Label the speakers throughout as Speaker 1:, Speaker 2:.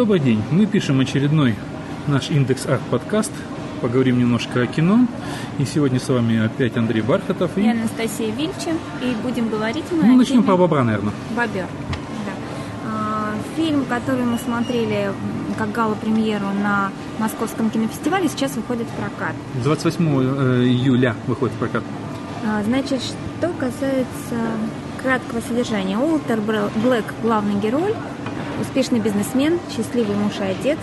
Speaker 1: Добрый день. Мы пишем очередной наш индекс арт подкаст. Поговорим немножко о кино. И сегодня с вами опять Андрей Бархатов
Speaker 2: и, и Анастасия Вильчин. И будем говорить мы
Speaker 1: Ну, начнем по бобра, наверное.
Speaker 2: Бобер. Да. А, фильм, который мы смотрели как гала-премьеру на Московском кинофестивале, сейчас выходит в прокат.
Speaker 1: 28 э, июля выходит в прокат.
Speaker 2: А, значит, что касается краткого содержания. Уолтер Блэк – главный герой, успешный бизнесмен, счастливый муж и отец.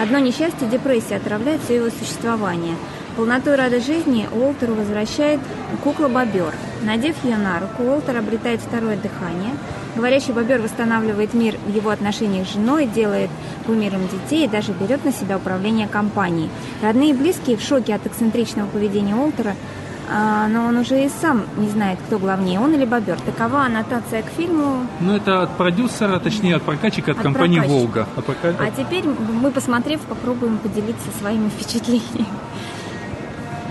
Speaker 2: Одно несчастье, депрессия отравляет все его существование. Полноту и жизни Уолтеру возвращает кукла-бобер. Надев ее на руку, Уолтер обретает второе дыхание. Говорящий бобер восстанавливает мир в его отношениях с женой, делает кумиром детей и даже берет на себя управление компанией. Родные и близкие в шоке от эксцентричного поведения Уолтера – но он уже и сам не знает, кто главнее, он или Бобер. Такова аннотация к фильму.
Speaker 1: Ну, это от продюсера, точнее, от прокатчика, от, от компании. «Волга».
Speaker 2: От прока... А теперь мы, посмотрев, попробуем поделиться своими впечатлениями.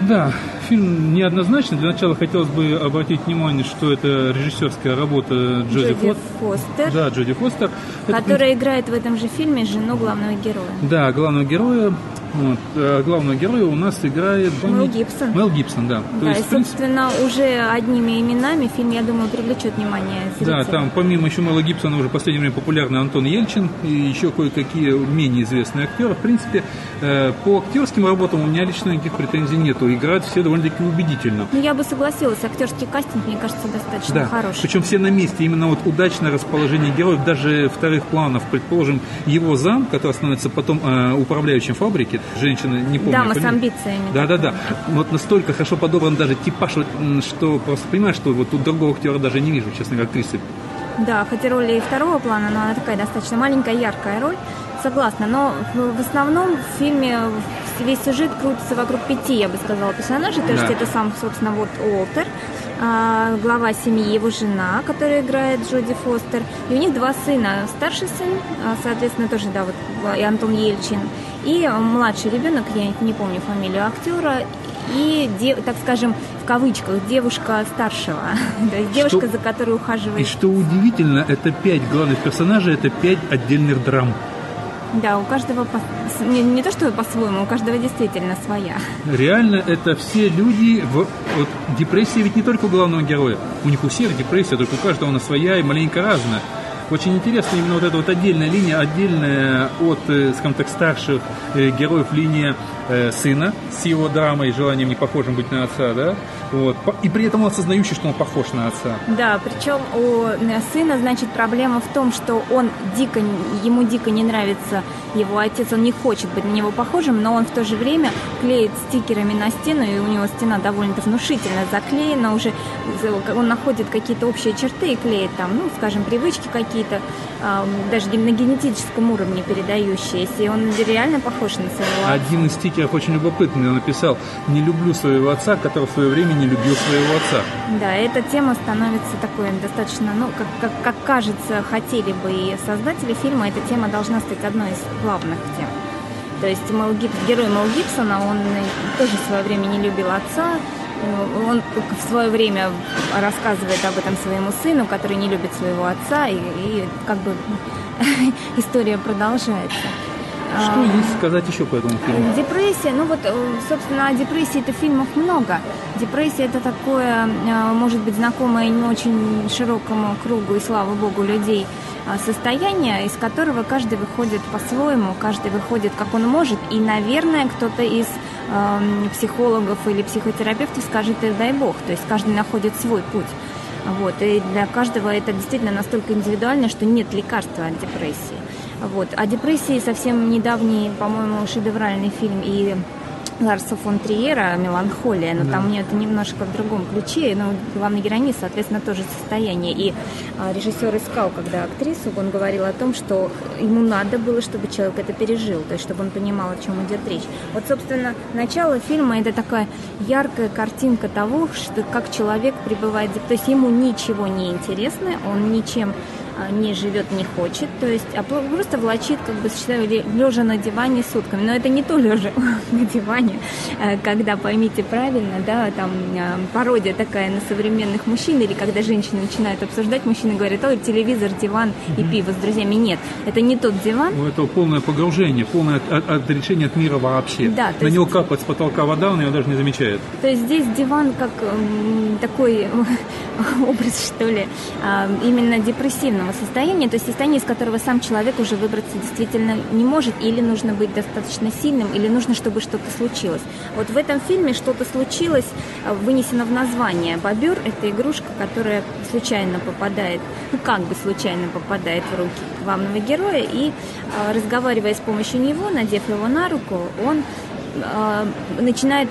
Speaker 1: Да, фильм неоднозначный. Для начала хотелось бы обратить внимание, что это режиссерская работа Джоди,
Speaker 2: Джоди Фо... Фостер.
Speaker 1: Да, Джоди Фостер.
Speaker 2: Которая это... играет в этом же фильме жену главного героя.
Speaker 1: Да, главного героя вот. А главного героя у нас играет
Speaker 2: Мел Гибсон.
Speaker 1: Мел Гибсон, да.
Speaker 2: То да, есть, и, собственно, принципе... уже одними именами фильм, я думаю, привлечет внимание
Speaker 1: зрителей. Да, там помимо еще Мела Гибсона уже в последнее время популярный Антон Ельчин и еще кое-какие менее известные актеры. В принципе, э, по актерским работам у меня лично никаких претензий нету. Играют все довольно-таки убедительно.
Speaker 2: Ну, я бы согласилась, актерский кастинг, мне кажется, достаточно
Speaker 1: да.
Speaker 2: хороший.
Speaker 1: Причем все на месте. Именно вот удачное расположение героев, даже вторых планов. Предположим, его зам, который становится потом э, управляющим фабрики, женщина не помню.
Speaker 2: Дама с амбициями.
Speaker 1: Да, да, да. Вот настолько хорошо подобран даже типаж, что просто понимаешь, что вот тут другого актера даже не вижу, честно говоря, актрисы.
Speaker 2: Да, хотя роль и второго плана, но она такая достаточно маленькая, яркая роль. Согласна, но в основном в фильме весь сюжет крутится вокруг пяти, я бы сказала, персонажей. То есть да. это сам, собственно, вот Уолтер, а, глава семьи, его жена, которая играет Джоди Фостер. И у них два сына. Старший сын, а, соответственно, тоже, да, вот и Антон Ельчин. И младший ребенок, я не помню фамилию актера, и, так скажем, в кавычках, девушка старшего, то есть девушка, что, за которой ухаживает.
Speaker 1: И что удивительно, это пять главных персонажей, это пять отдельных драм.
Speaker 2: Да, у каждого по... не, не то что по-своему, у каждого действительно своя.
Speaker 1: Реально, это все люди в вот, депрессии ведь не только у главного героя, у них у всех депрессия, только у каждого она своя и маленько разная. Очень интересно именно вот эта вот отдельная линия, отдельная от, э, скажем так, старших э, героев линия сына с его драмой, желанием не похожим быть на отца, да, вот, и при этом он осознающий, что он похож на отца.
Speaker 2: Да, причем у сына, значит, проблема в том, что он дико, ему дико не нравится его отец, он не хочет быть на него похожим, но он в то же время клеит стикерами на стену, и у него стена довольно внушительно заклеена уже, он находит какие-то общие черты и клеит там, ну, скажем, привычки какие-то, даже на генетическом уровне передающиеся, и он реально похож на своего
Speaker 1: отца. Один из стикеров очень любопытный, он написал, не люблю своего отца, который в свое время не любил своего отца.
Speaker 2: Да, эта тема становится такой достаточно, ну, как, как, как кажется, хотели бы и создатели фильма, эта тема должна стать одной из главных тем. То есть Мэл Гиб, герой Мэл Гибсона, он тоже в свое время не любил отца, он в свое время рассказывает об этом своему сыну, который не любит своего отца, и, и как бы история продолжается.
Speaker 1: Что а, есть сказать еще по этому фильму?
Speaker 2: Депрессия, ну вот, э, собственно, о депрессии это фильмов много. Депрессия это такое, э, может быть, знакомое не очень широкому кругу и, слава богу, людей э, состояние, из которого каждый выходит по-своему, каждый выходит как он может, и, наверное, кто-то из э, психологов или психотерапевтов скажет, и дай бог, то есть каждый находит свой путь. Вот, и для каждого это действительно настолько индивидуально, что нет лекарства от депрессии. Вот. О депрессии совсем недавний, по-моему, шедевральный фильм и Ларса фон Триера «Меланхолия», но да. там нет немножко в другом ключе, но главный героиня, соответственно, тоже состояние. И а, режиссер искал, когда актрису, он говорил о том, что ему надо было, чтобы человек это пережил, то есть чтобы он понимал, о чем идет речь. Вот, собственно, начало фильма – это такая яркая картинка того, что как человек пребывает, то есть ему ничего не интересно, он ничем а, не живет, не хочет, то есть а просто влачит, как бы считаю, лежа на диване сутками. Но это не то лежа на диване, а, когда, поймите правильно, да, там а, пародия такая на современных мужчин, или когда женщины начинают обсуждать, мужчины говорят, ой, телевизор, диван и пиво с друзьями. Нет, это не тот диван.
Speaker 1: Ну, это полное погружение, полное от, отречение от мира вообще. Да, на есть... него капает с потолка вода, он ее даже не замечает.
Speaker 2: То есть здесь диван как такой образ, что ли, именно депрессивного состояния, то есть состояние, из которого сам человек уже выбраться действительно не может, или нужно быть достаточно сильным, или нужно, чтобы что-то случилось. Вот в этом фильме что-то случилось, а, вынесено в название. Бобер – это игрушка, которая случайно попадает, ну как бы случайно попадает в руки главного героя, и а, разговаривая с помощью него, надев его на руку, он начинает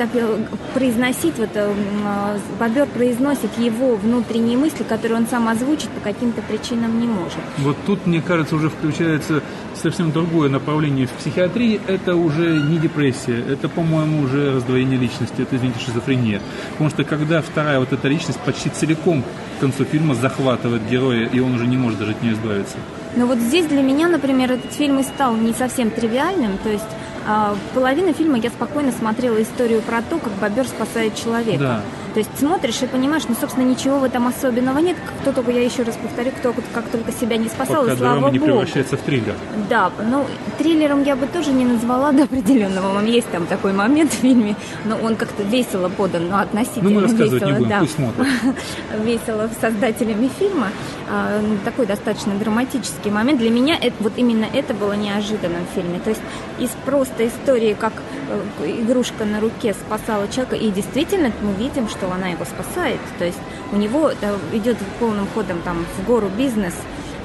Speaker 2: произносить, вот э, а, бобер произносит его внутренние мысли, которые он сам озвучить по каким-то причинам не может.
Speaker 1: Вот тут, мне кажется, уже включается совсем другое направление в психиатрии. Это уже не депрессия, это, по-моему, уже раздвоение личности, это, извините, шизофрения. Потому что когда вторая вот эта личность почти целиком к концу фильма захватывает героя, и он уже не может даже от нее избавиться.
Speaker 2: Но вот здесь для меня, например, этот фильм и стал не совсем тривиальным, то есть половина фильма я спокойно смотрела историю про то, как бобер спасает человека. Да. То есть смотришь и понимаешь, ну, собственно, ничего в этом особенного нет. Кто только, я еще раз повторю, кто как только себя не спасал, Пока и слава
Speaker 1: не Богу. превращается в триллер.
Speaker 2: Да, ну, триллером я бы тоже не назвала до определенного. Есть там такой момент в фильме, но он как-то весело подан, но относительно ну, мы
Speaker 1: весело.
Speaker 2: Не
Speaker 1: будем, да. пусть
Speaker 2: весело создателями фильма. А, такой достаточно драматический момент. Для меня это, вот именно это было неожиданным в фильме. То есть из просто истории, как игрушка на руке спасала человека, и действительно мы видим, что она его спасает. То есть у него э, идет полным ходом там в гору бизнес,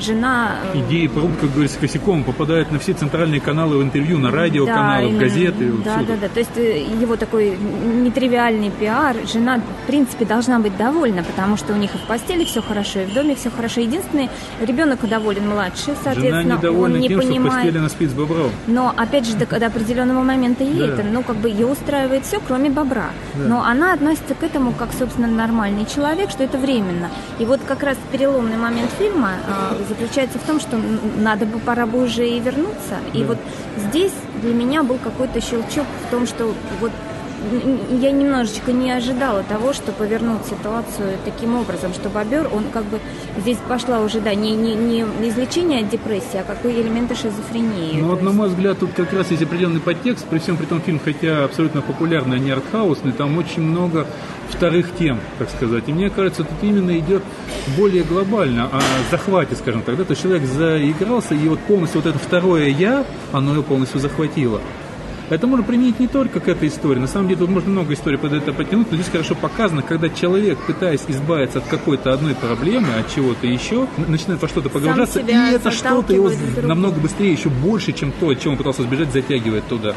Speaker 2: жена...
Speaker 1: Э, Идеи пруд, как говорится, косяком, попадают на все центральные каналы в интервью, на радиоканалы, да, в газеты.
Speaker 2: Да, да, да. То есть э, его такой нетривиальный пиар. Жена, в принципе, должна быть довольна, потому что у них и в постели все хорошо, и в доме все хорошо. Единственный, ребенок доволен младший, соответственно,
Speaker 1: Жена недовольна
Speaker 2: он не
Speaker 1: тем,
Speaker 2: понимает...
Speaker 1: что в постели она спит с бобром.
Speaker 2: Но, опять же, до, до определенного момента ей да. это, ну, как бы ее устраивает все, кроме бобра. Да. Но она относится к этому как, собственно, нормальный человек, что это временно. И вот как раз переломный момент фильма а, заключается в том, что надо бы, пора бы уже и вернуться. Да. И вот здесь для меня был какой-то щелчок в том, что вот я немножечко не ожидала того, что повернут ситуацию таким образом, что бобер, он как бы здесь пошла уже, да, не, не, не излечение от депрессии, а какой элементы шизофрении.
Speaker 1: Ну вот, на мой взгляд, тут как раз есть определенный подтекст, при всем при том фильм, хотя абсолютно популярный, а не артхаусный, там очень много вторых тем, так сказать. И мне кажется, тут именно идет более глобально о захвате, скажем так. Да? То есть человек заигрался, и вот полностью вот это второе «я», оно его полностью захватило. Это можно применить не только к этой истории. На самом деле тут можно много историй под это потянуть, но здесь хорошо показано, когда человек, пытаясь избавиться от какой-то одной проблемы, от чего-то еще, начинает во что-то погружаться, и это что-то его намного быстрее, еще больше, чем то, от чего он пытался сбежать, затягивает туда.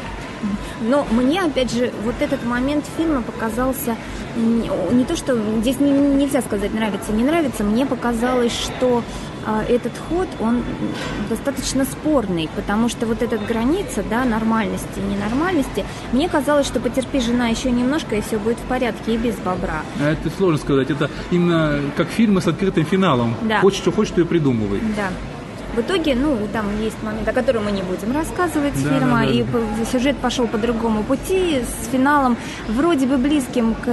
Speaker 2: Но мне, опять же, вот этот момент фильма показался не то, что здесь не, нельзя сказать нравится, не нравится, мне показалось, что а, этот ход, он достаточно спорный, потому что вот эта граница, да, нормальности и ненормальности, мне казалось, что потерпи жена еще немножко, и все будет в порядке, и без бобра.
Speaker 1: А это сложно сказать, это именно как фильмы с открытым финалом. Да. Хочешь, что хочешь, что и придумывай.
Speaker 2: Да. В итоге, ну, там есть момент, о котором мы не будем рассказывать да, фильма, да, да, и сюжет пошел по другому пути, с финалом вроде бы близким к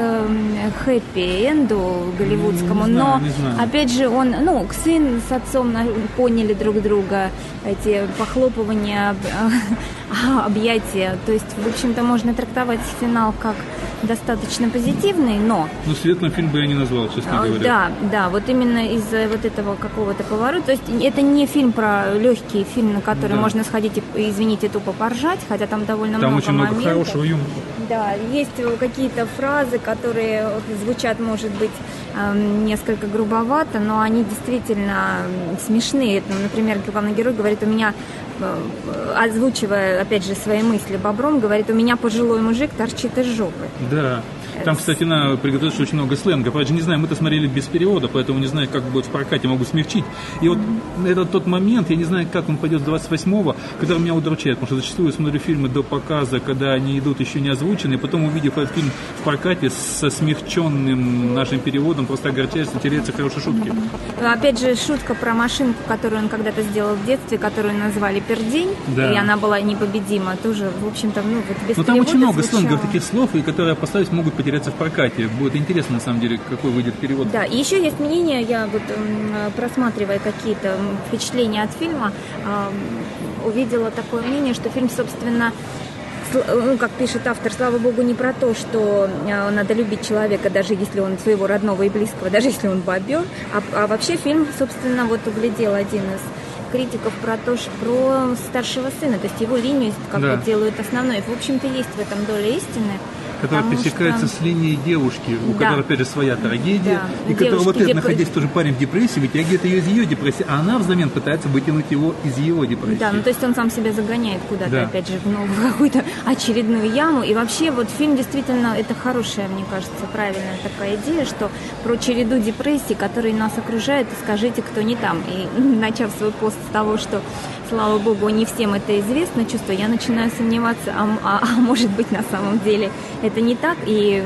Speaker 2: хэппи-энду голливудскому,
Speaker 1: не
Speaker 2: знаю,
Speaker 1: но,
Speaker 2: не знаю. опять же, он, ну, сын с отцом поняли друг друга, эти похлопывания, объятия, то есть, в общем-то, можно трактовать финал как достаточно позитивный, но...
Speaker 1: Ну, светлым фильм бы я не назвал, честно
Speaker 2: а,
Speaker 1: говоря.
Speaker 2: Да, да, вот именно из-за вот этого какого-то поворота. То есть это не фильм про легкий фильм, на который да. можно сходить и, извините, тупо поржать, хотя там довольно
Speaker 1: там
Speaker 2: много
Speaker 1: очень много моментов. хорошего юмора.
Speaker 2: Да, есть какие-то фразы, которые звучат, может быть, несколько грубовато, но они действительно смешные. Например, главный герой говорит, у меня э, озвучивая, опять же, свои мысли бобром, говорит, у меня пожилой мужик торчит из жопы.
Speaker 1: Да. Там, кстати, на приготовить очень много сленга. Правда, не знаю, мы это смотрели без перевода, поэтому не знаю, как будет в прокате, могу смягчить. И вот mm-hmm. это тот момент, я не знаю, как он пойдет с 28-го, который меня удручает, потому что зачастую смотрю фильмы до показа, когда они идут еще не озвучены, и потом, увидев этот фильм в прокате со смягченным нашим переводом, просто огорчаешься, теряются хорошие шутки.
Speaker 2: Mm-hmm. Опять же, шутка про машинку, которую он когда-то сделал в детстве, которую назвали «Пердень», да. и она была непобедима, тоже, в общем-то, ну, вот без
Speaker 1: Но там очень много сленговых таких слов, и которые поставить могут потеряться в прокате. Будет интересно, на самом деле, какой выйдет перевод.
Speaker 2: Да, и еще есть мнение, я вот просматривая какие-то впечатления от фильма, увидела такое мнение, что фильм, собственно, ну, как пишет автор, слава богу, не про то, что э, надо любить человека, даже если он своего родного и близкого, даже если он бобер, а, а вообще фильм, собственно, вот углядел один из критиков про то, что про старшего сына, то есть его линию как да. бы делают основной. В общем-то, есть в этом доля истины
Speaker 1: которая пересекается что... с линией девушки, у да. которой, опять же, своя трагедия, да. и которая вот это, находясь тоже парень в депрессии, вытягивает ее из ее депрессии, а она взамен пытается вытянуть его из его депрессии.
Speaker 2: Да, ну то есть он сам себя загоняет куда-то, да. опять же, в новую какую-то очередную яму. И вообще вот фильм действительно, это хорошая, мне кажется, правильная такая идея, что про череду депрессий, которые нас окружают, и скажите, кто не там. И начав свой пост с того, что слава богу, не всем это известно чувство, я начинаю сомневаться, а, а, а может быть на самом деле это не так, и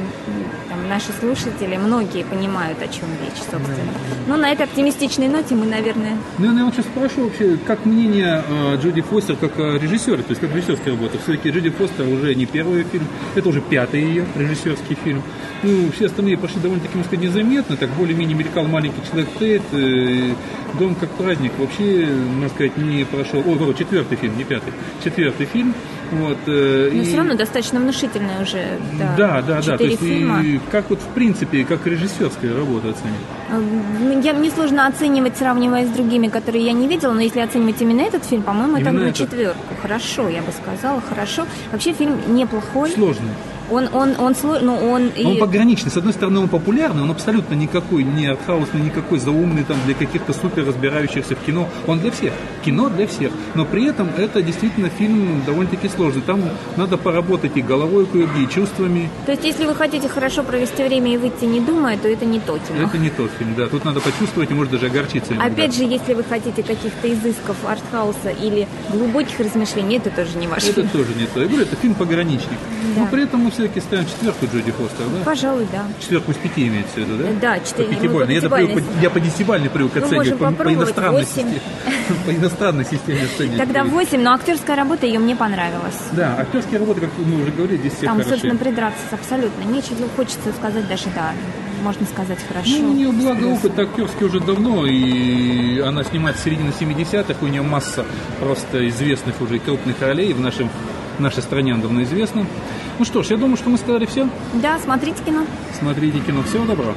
Speaker 2: там, наши слушатели, многие понимают, о чем речь, собственно. Но на этой оптимистичной ноте мы, наверное...
Speaker 1: Ну, я вас сейчас спрошу вообще, как мнение э, Джоди Фостер как э, режиссера, то есть как режиссерская работа. Все-таки Джоди Фостер уже не первый фильм, это уже пятый ее режиссерский фильм. Ну, все остальные пошли довольно-таки, можно сказать, незаметно, так более-менее мелькал маленький человек Тейт, э, Дом как праздник вообще, можно сказать, не прошел. О, четвертый фильм, не пятый. Четвертый фильм. Вот,
Speaker 2: э, Но и... все равно достаточно внушительная уже.
Speaker 1: Да, да, да. да. То есть, фильма. И как вот в принципе, как режиссерская работа оценить?
Speaker 2: Я, мне сложно оценивать, сравнивая с другими, которые я не видела, но если оценивать именно этот фильм, по-моему, это на четверку. Хорошо, я бы сказала, хорошо. Вообще фильм неплохой.
Speaker 1: Сложный.
Speaker 2: Он, он, он, ну, он,
Speaker 1: он и... пограничный. С одной стороны, он популярный, он абсолютно никакой не артхаусный, никакой заумный там для каких-то супер разбирающихся в кино. Он для всех. Кино для всех. Но при этом это действительно фильм довольно-таки сложный. Там надо поработать и головой кое-где, и чувствами.
Speaker 2: То есть, если вы хотите хорошо провести время и выйти не думая, то это не то кино.
Speaker 1: Это не тот фильм, да. Тут надо почувствовать и, может, даже огорчиться.
Speaker 2: Иногда. Опять же, если вы хотите каких-то изысков артхауса или глубоких размышлений, это тоже не ваш
Speaker 1: это
Speaker 2: фильм.
Speaker 1: Это тоже не то. Я говорю, это фильм пограничник. Да. Но при этом мы все-таки ставим четверку Джоди Фостер, да?
Speaker 2: Пожалуй, да.
Speaker 1: Четверку из пяти имеется в виду, да?
Speaker 2: Да, четыре.
Speaker 1: По пятибольной. Я, привык, я по десятибальной привык ну, оценивать, по, по иностранной 8. системе. По иностранной системе оценивать.
Speaker 2: Тогда восемь, но актерская работа ее мне понравилась.
Speaker 1: Да, актерские работы, как мы уже говорили, здесь все
Speaker 2: Там, собственно, придраться абсолютно нечего. Хочется сказать даже, да, можно сказать, хорошо.
Speaker 1: Ну, у нее, благо, опыт актерский уже давно, и она снимает с середины 70-х, у нее масса просто известных уже крупных ролей в нашем в нашей стране он давно известна. Ну что ж, я думаю, что мы сказали все.
Speaker 2: Да, смотрите кино.
Speaker 1: Смотрите кино. Всего доброго.